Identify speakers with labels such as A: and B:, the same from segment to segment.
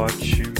A: Watch you.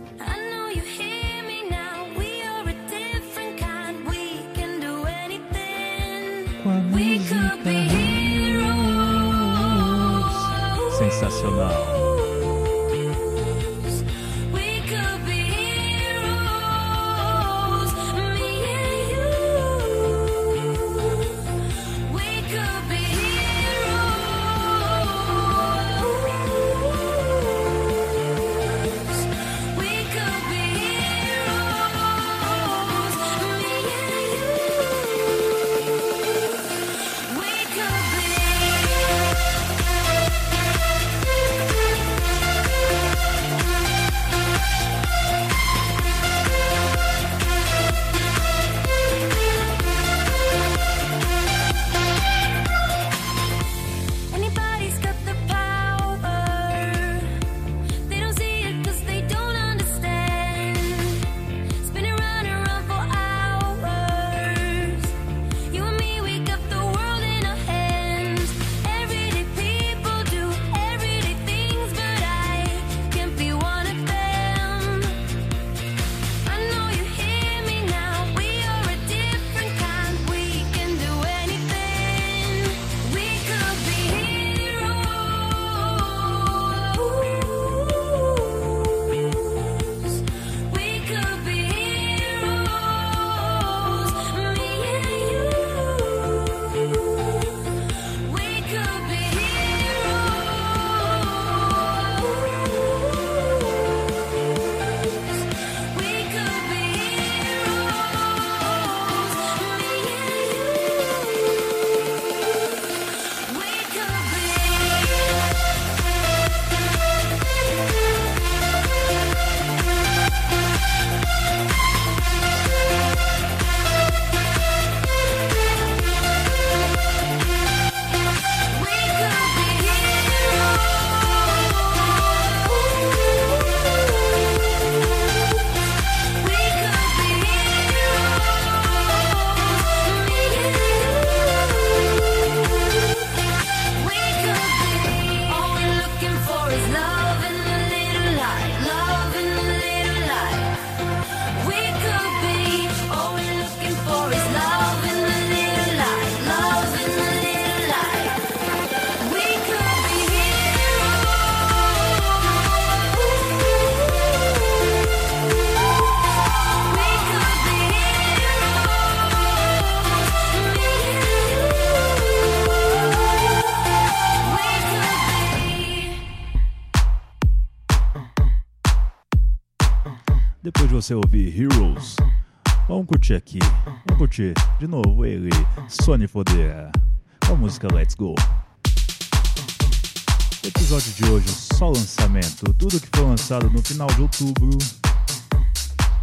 A: Sensacional.
B: Vamos curtir aqui. Vamos curtir de novo ele, Sony Fodeira, com a música Let's Go. Episódio de hoje, só lançamento. Tudo que foi lançado no final de outubro.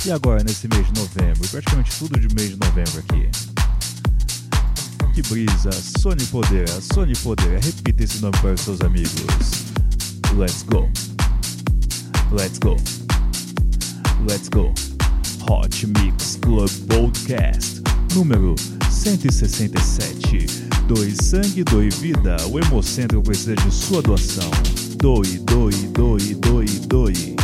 B: E agora, nesse mês de novembro. Praticamente tudo de mês de novembro aqui. Que brisa. Sony Fodeira, Sony Fodeira. Repita esse nome para os seus amigos. Let's go. Let's go. Let's go. Hot Mix Club Podcast número 167. Doe sangue, doe vida. O Hemocentro precisa de sua doação. Doe, doe, doe, doe, doe.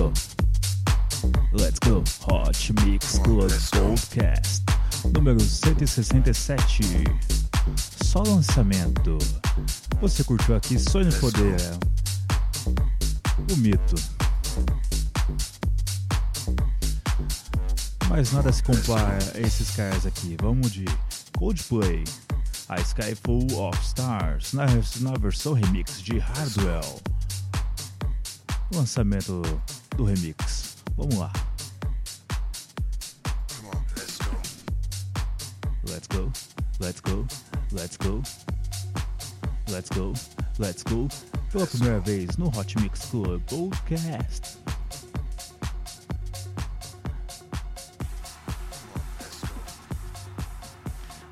B: go.
C: Let's go. Hot Mix Club
B: Podcast número 167. Só lançamento. Você curtiu aqui Sonho Poder, o mito. Mas nada se compara a esses caras aqui. Vamos de Coldplay, a Skyfall of Stars, na versão remix de Hardwell. Lançamento do remix. Vamos lá.
D: Let's go.
B: Let's go, let's go, let's go, let's go. Pela primeira vez no Hot Mix Club Podcast.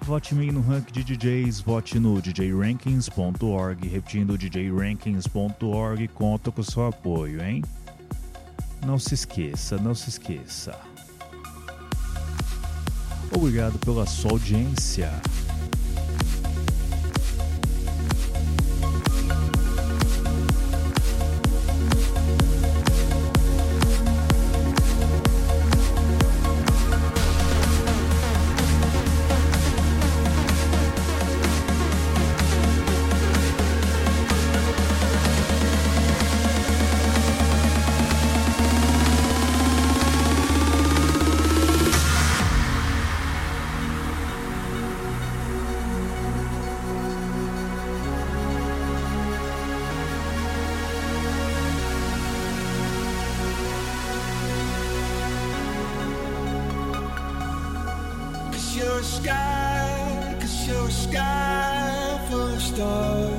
B: Vote mim no rank de DJs, vote no djrankings.org, repetindo djrankings.org, conta com o seu apoio, hein? Não se esqueça, não se esqueça. Obrigado pela sua audiência.
E: Sky, cause you're a sky full of stars.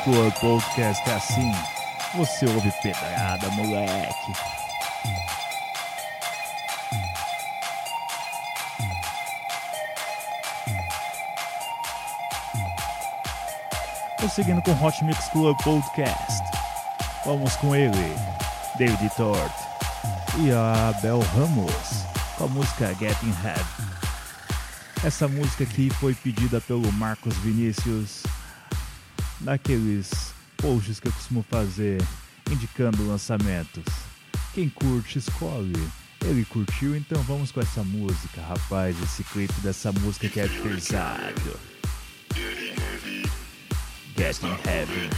B: Score Podcast é assim. Você ouve pedrada, moleque. Seguindo com Hot Mix Club Podcast. Vamos com ele, David Tort e a Abel Ramos com a música Getting Head. Essa música aqui foi pedida pelo Marcos Vinícius naqueles posts que eu costumo fazer indicando lançamentos. Quem curte, escolhe. Ele curtiu, então vamos com essa música, rapaz. Esse clipe dessa música que é pesado. Getting heavy.
F: getting heavy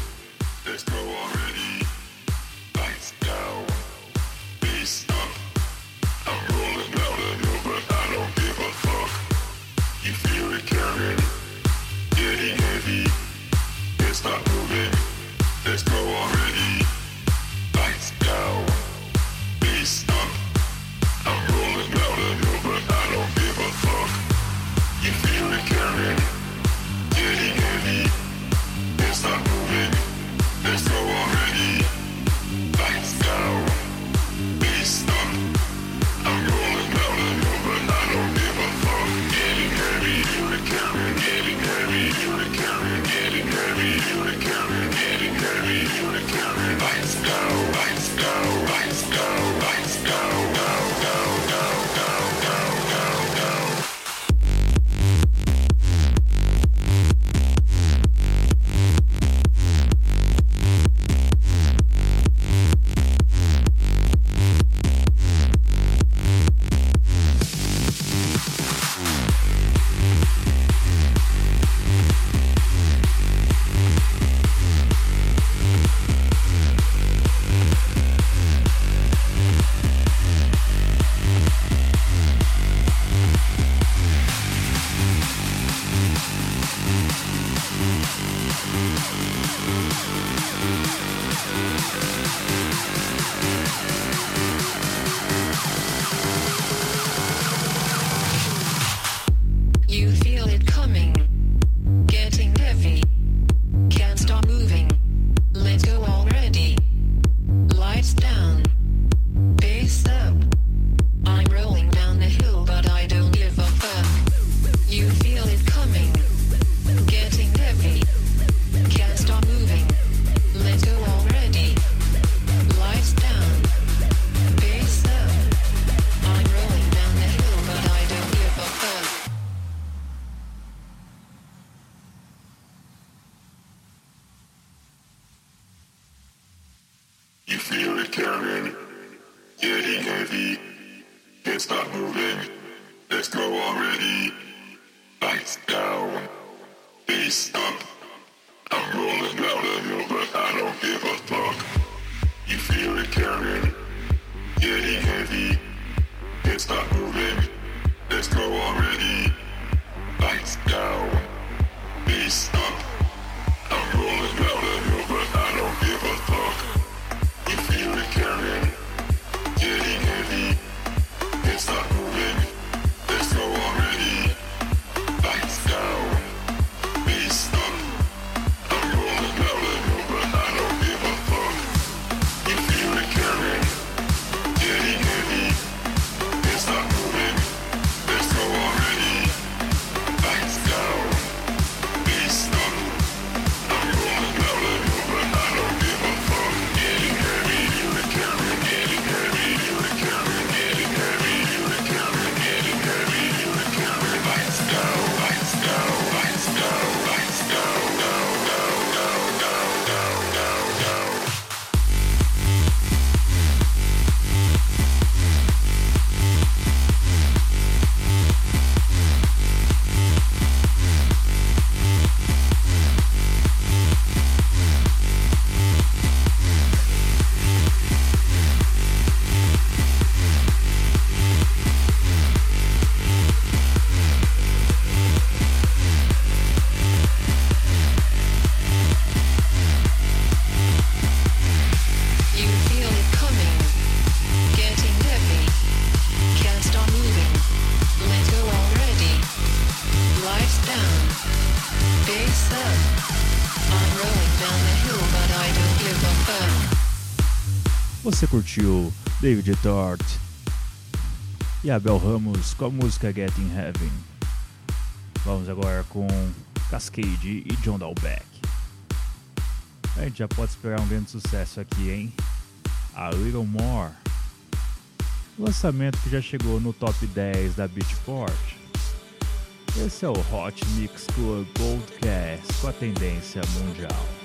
A: você curtiu David Tort e Abel Ramos com a música Get in Heaven. Vamos agora com Cascade e John Dalbeck. A gente já pode esperar um grande sucesso aqui, hein? A Little More. Lançamento que já chegou no top 10 da Beatport. Esse é o Hot Mix Club Podcast com a tendência mundial.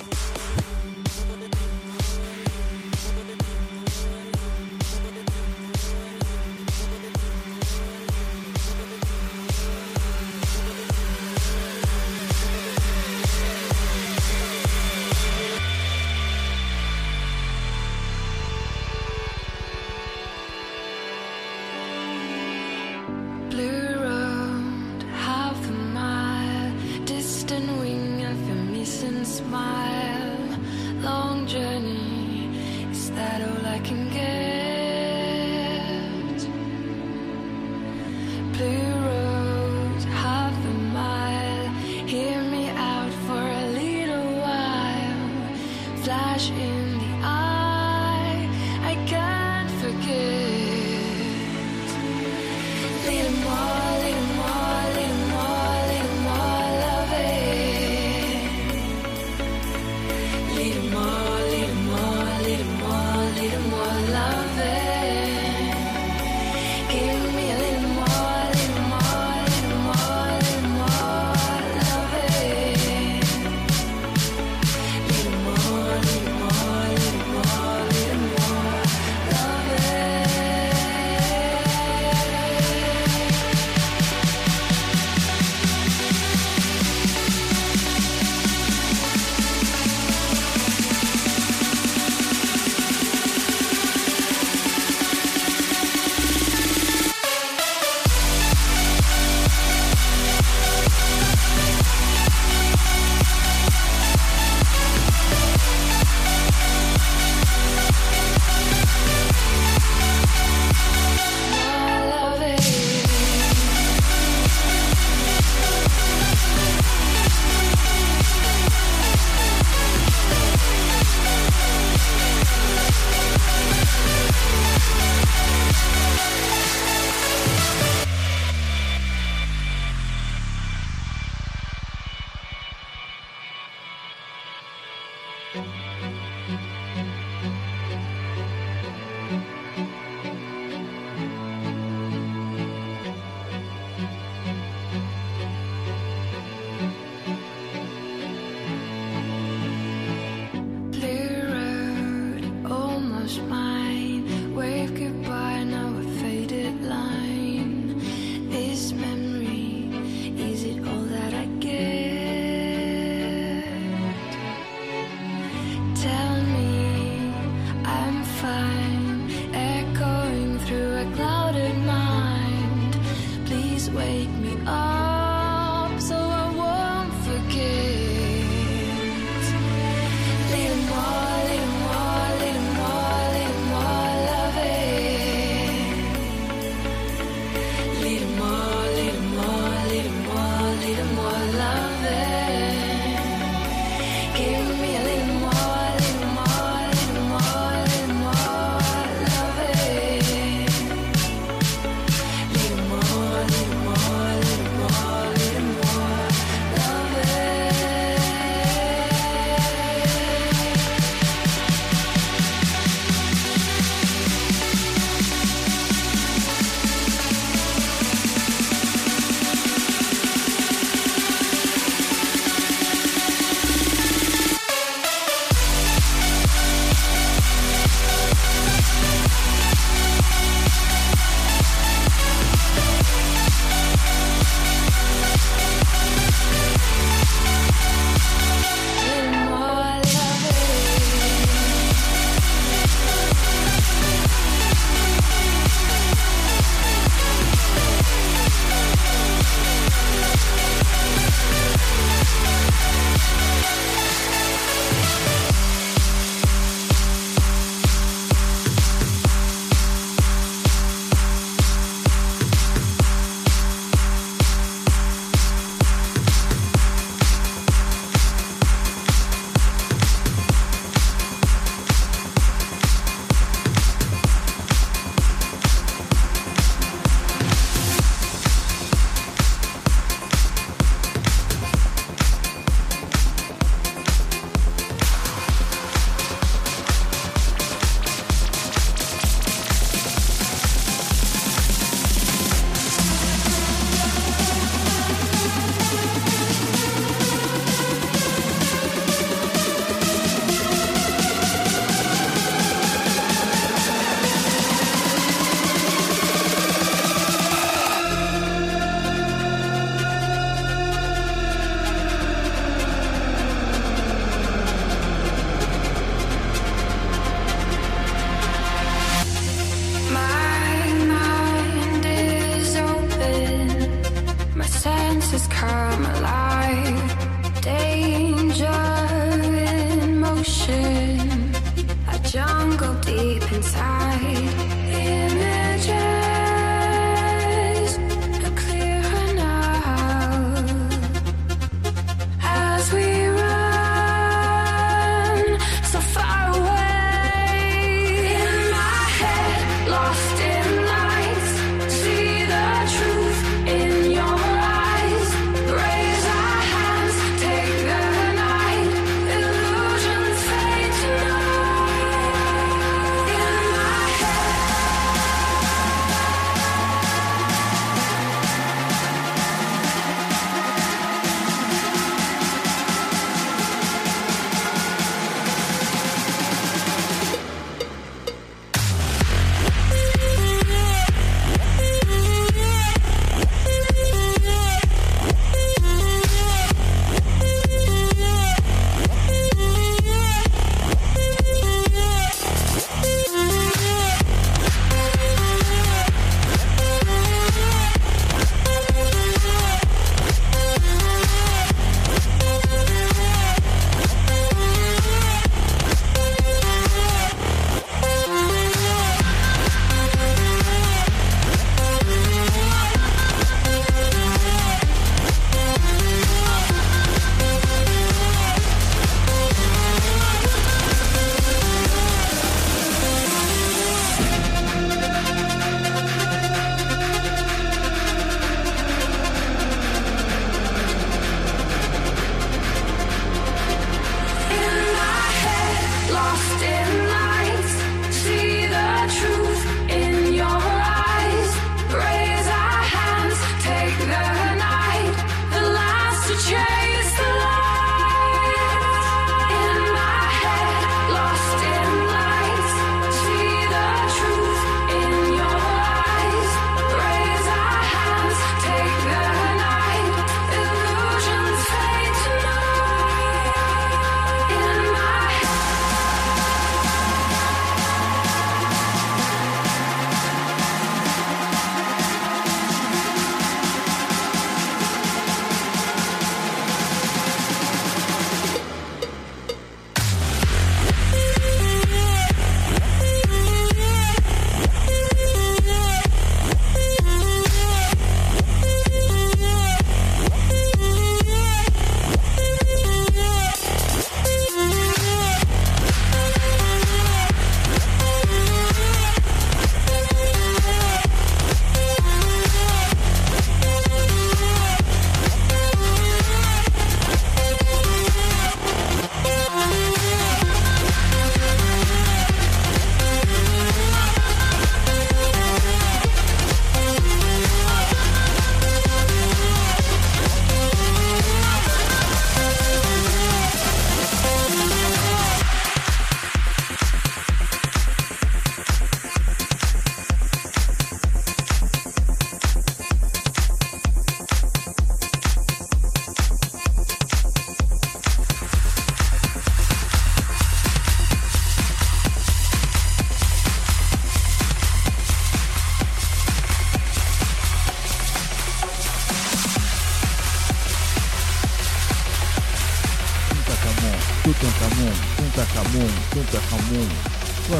A: shit.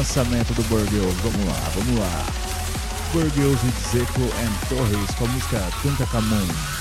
A: lançamento do Borghese. Vamos lá, vamos lá. Borghese, Zeco e Torres com a música
G: Tanta
H: Camões.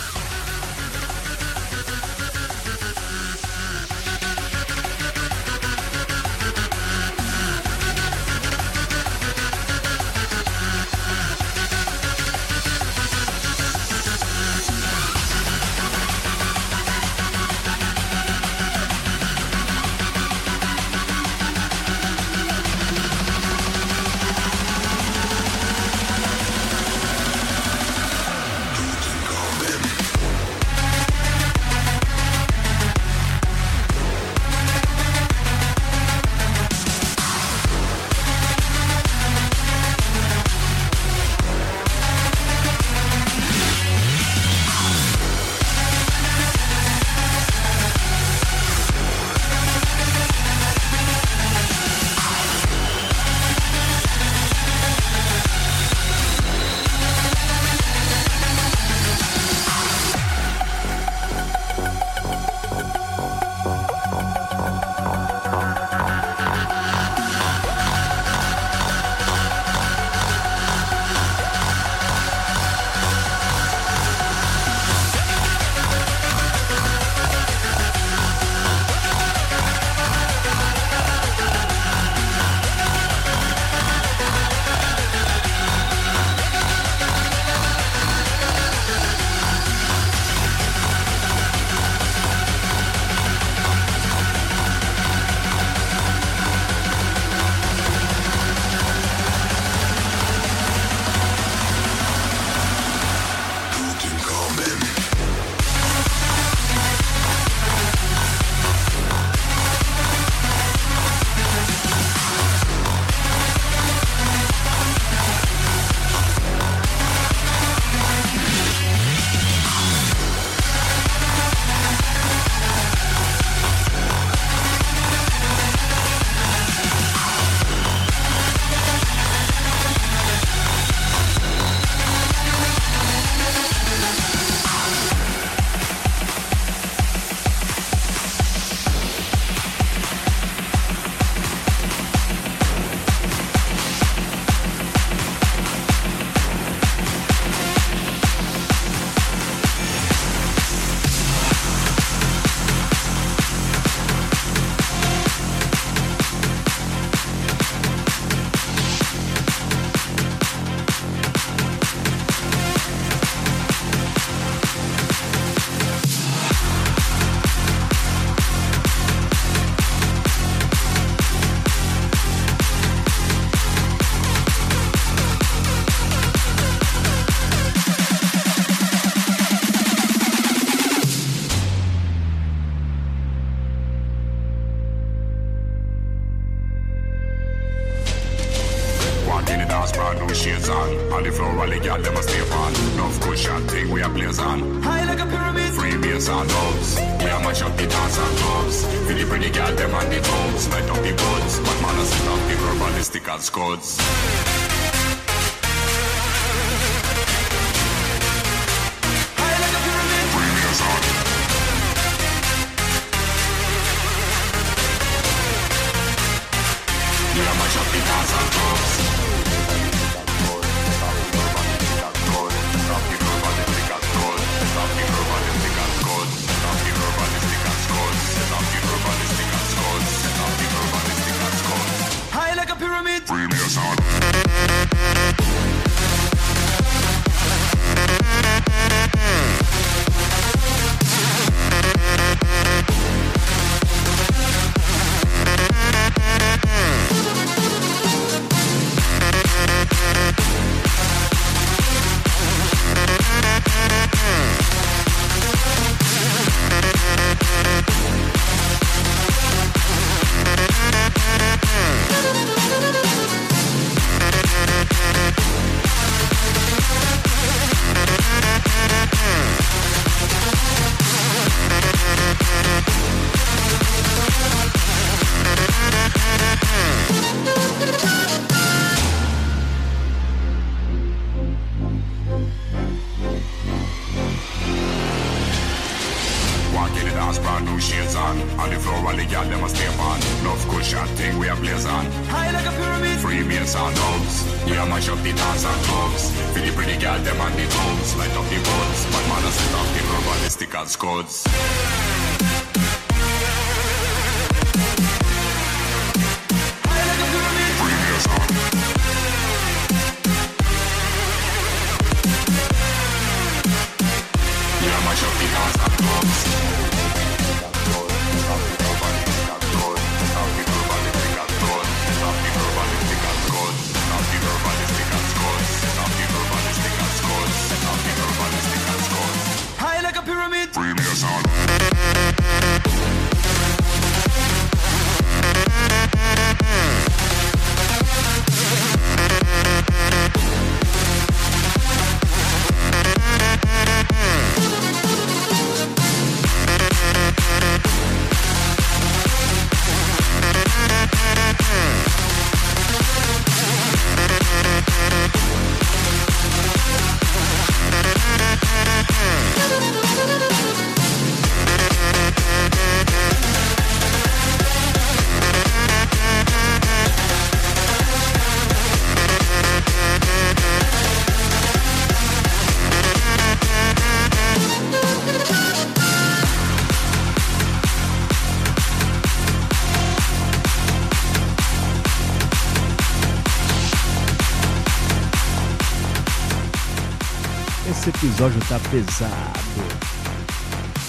H: episódio tá pesado.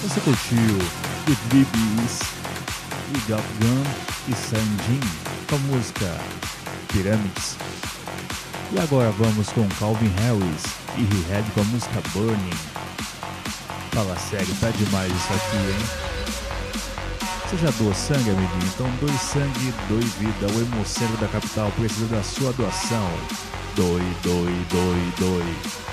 H: Você curtiu The Bibis e Top Gun e Sanjin com a música Pirâmides? E agora vamos com Calvin Harris e He-Head com a música Burning. Fala sério, tá demais isso aqui, hein? Você já doou sangue, amiguinho? Então doe sangue, doe vida. O Hemocentro da Capital precisa da sua doação. Doe, doe, doe, doe.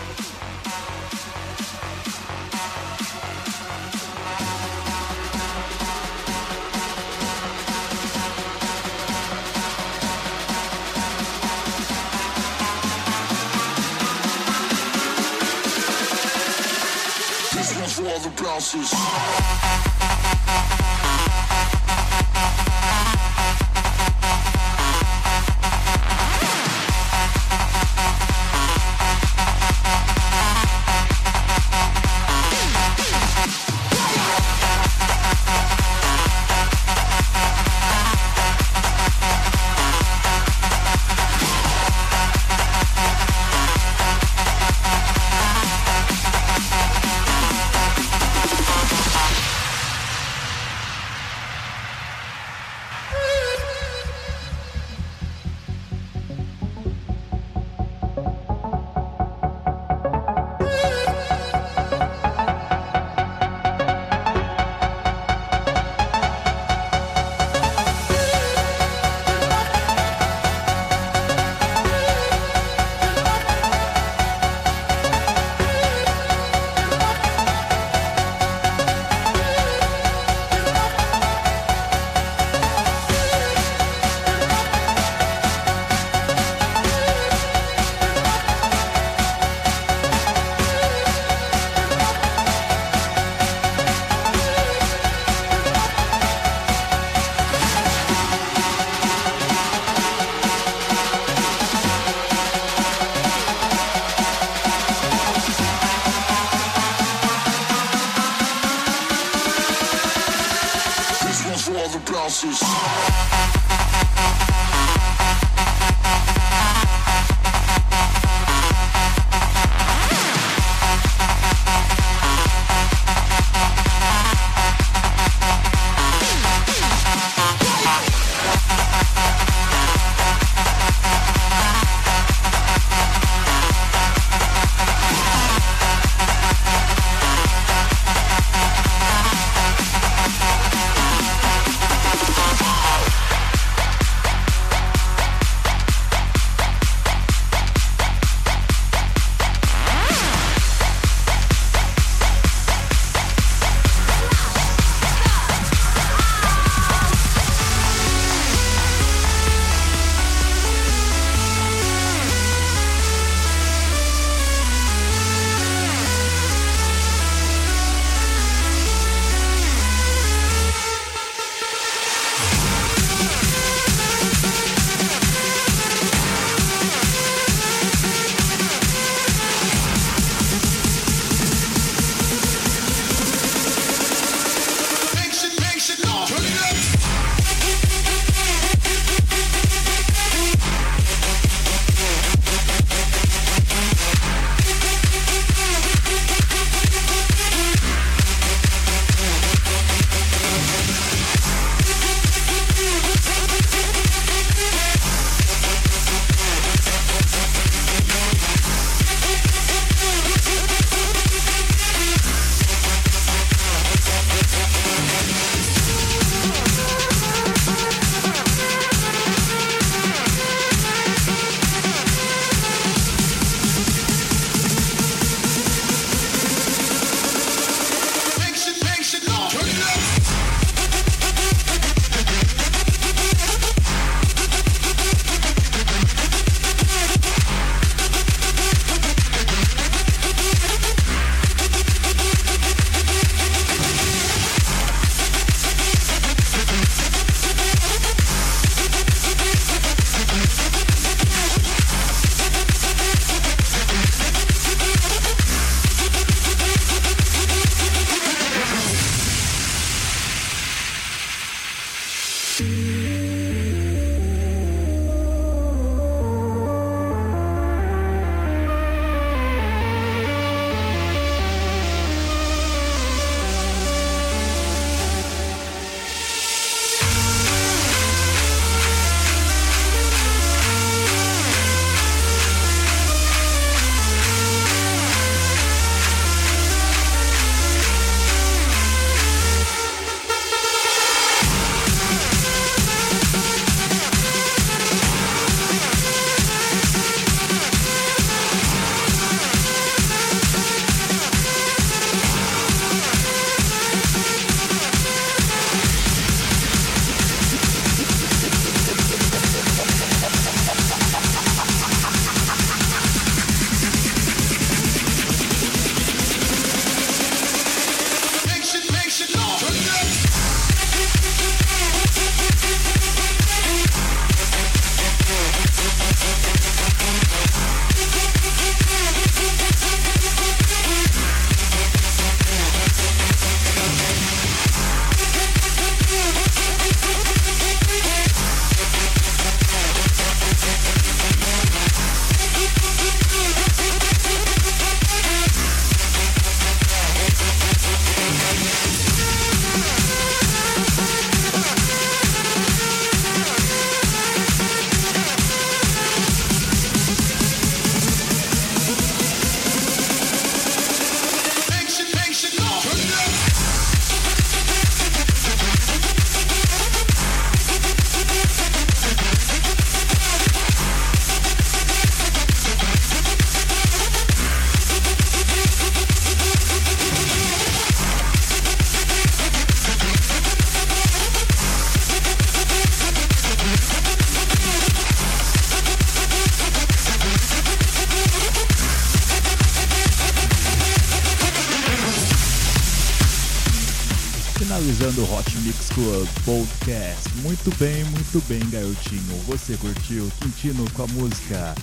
B: Muito bem, garotinho. Você curtiu Quintino com a música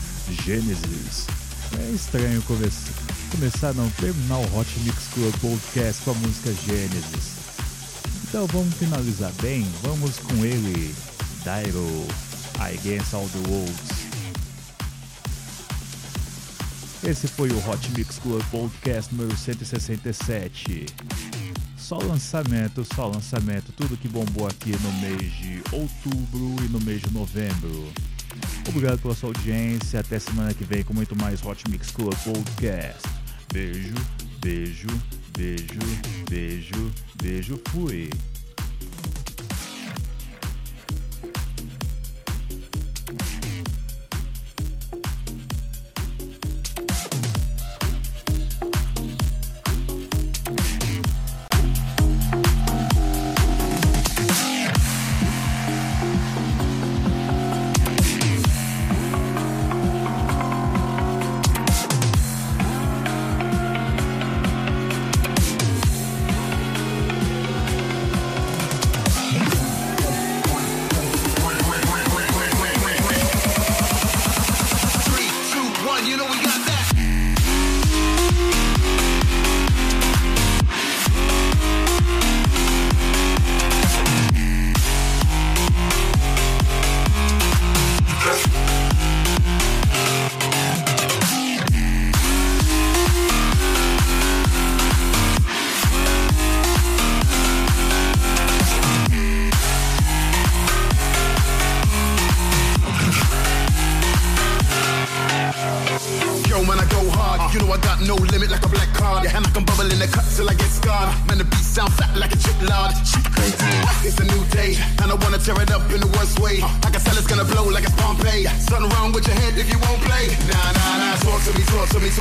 B: Gênesis. É estranho come começar, não, terminar o Hot Mix Club Podcast com a música Gênesis. Então vamos finalizar bem, vamos com ele, Dairo, Against All The Wolves. Esse foi o Hot Mix Club Podcast número 167. Só lançamento, só lançamento, tudo que bombou aqui no mês de outubro e no mês de novembro. Obrigado pela sua audiência, até semana que vem com muito mais Hot Mix Club Podcast. Beijo, beijo, beijo, beijo, beijo, fui.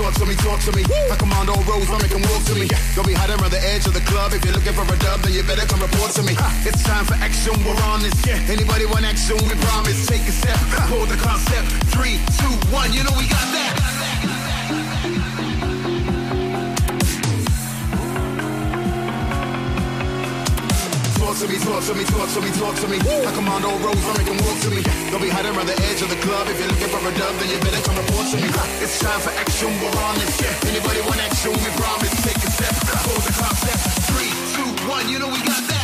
E: Talk to me, talk to me, me. I command all roads, I make 'em walk to me. Don't be hiding around the edge of the club. If you're looking for a dub, then you better come report to me. It's time for action, we're on this. Yeah. Anybody want action? We promise. Take a step, hold the concept. Three, two, one. You know we got that. talk to me, talk to me, talk to me, talk to me. Woo. I command all roads, I make them walk to me. Don't be hiding around the edge of the club. If you're looking for a dub, then you better come report to me. It's time for action, we're on this. Yeah. Anybody want action? We promise. Take a step, close the concept. Three, two, one, you know we got that.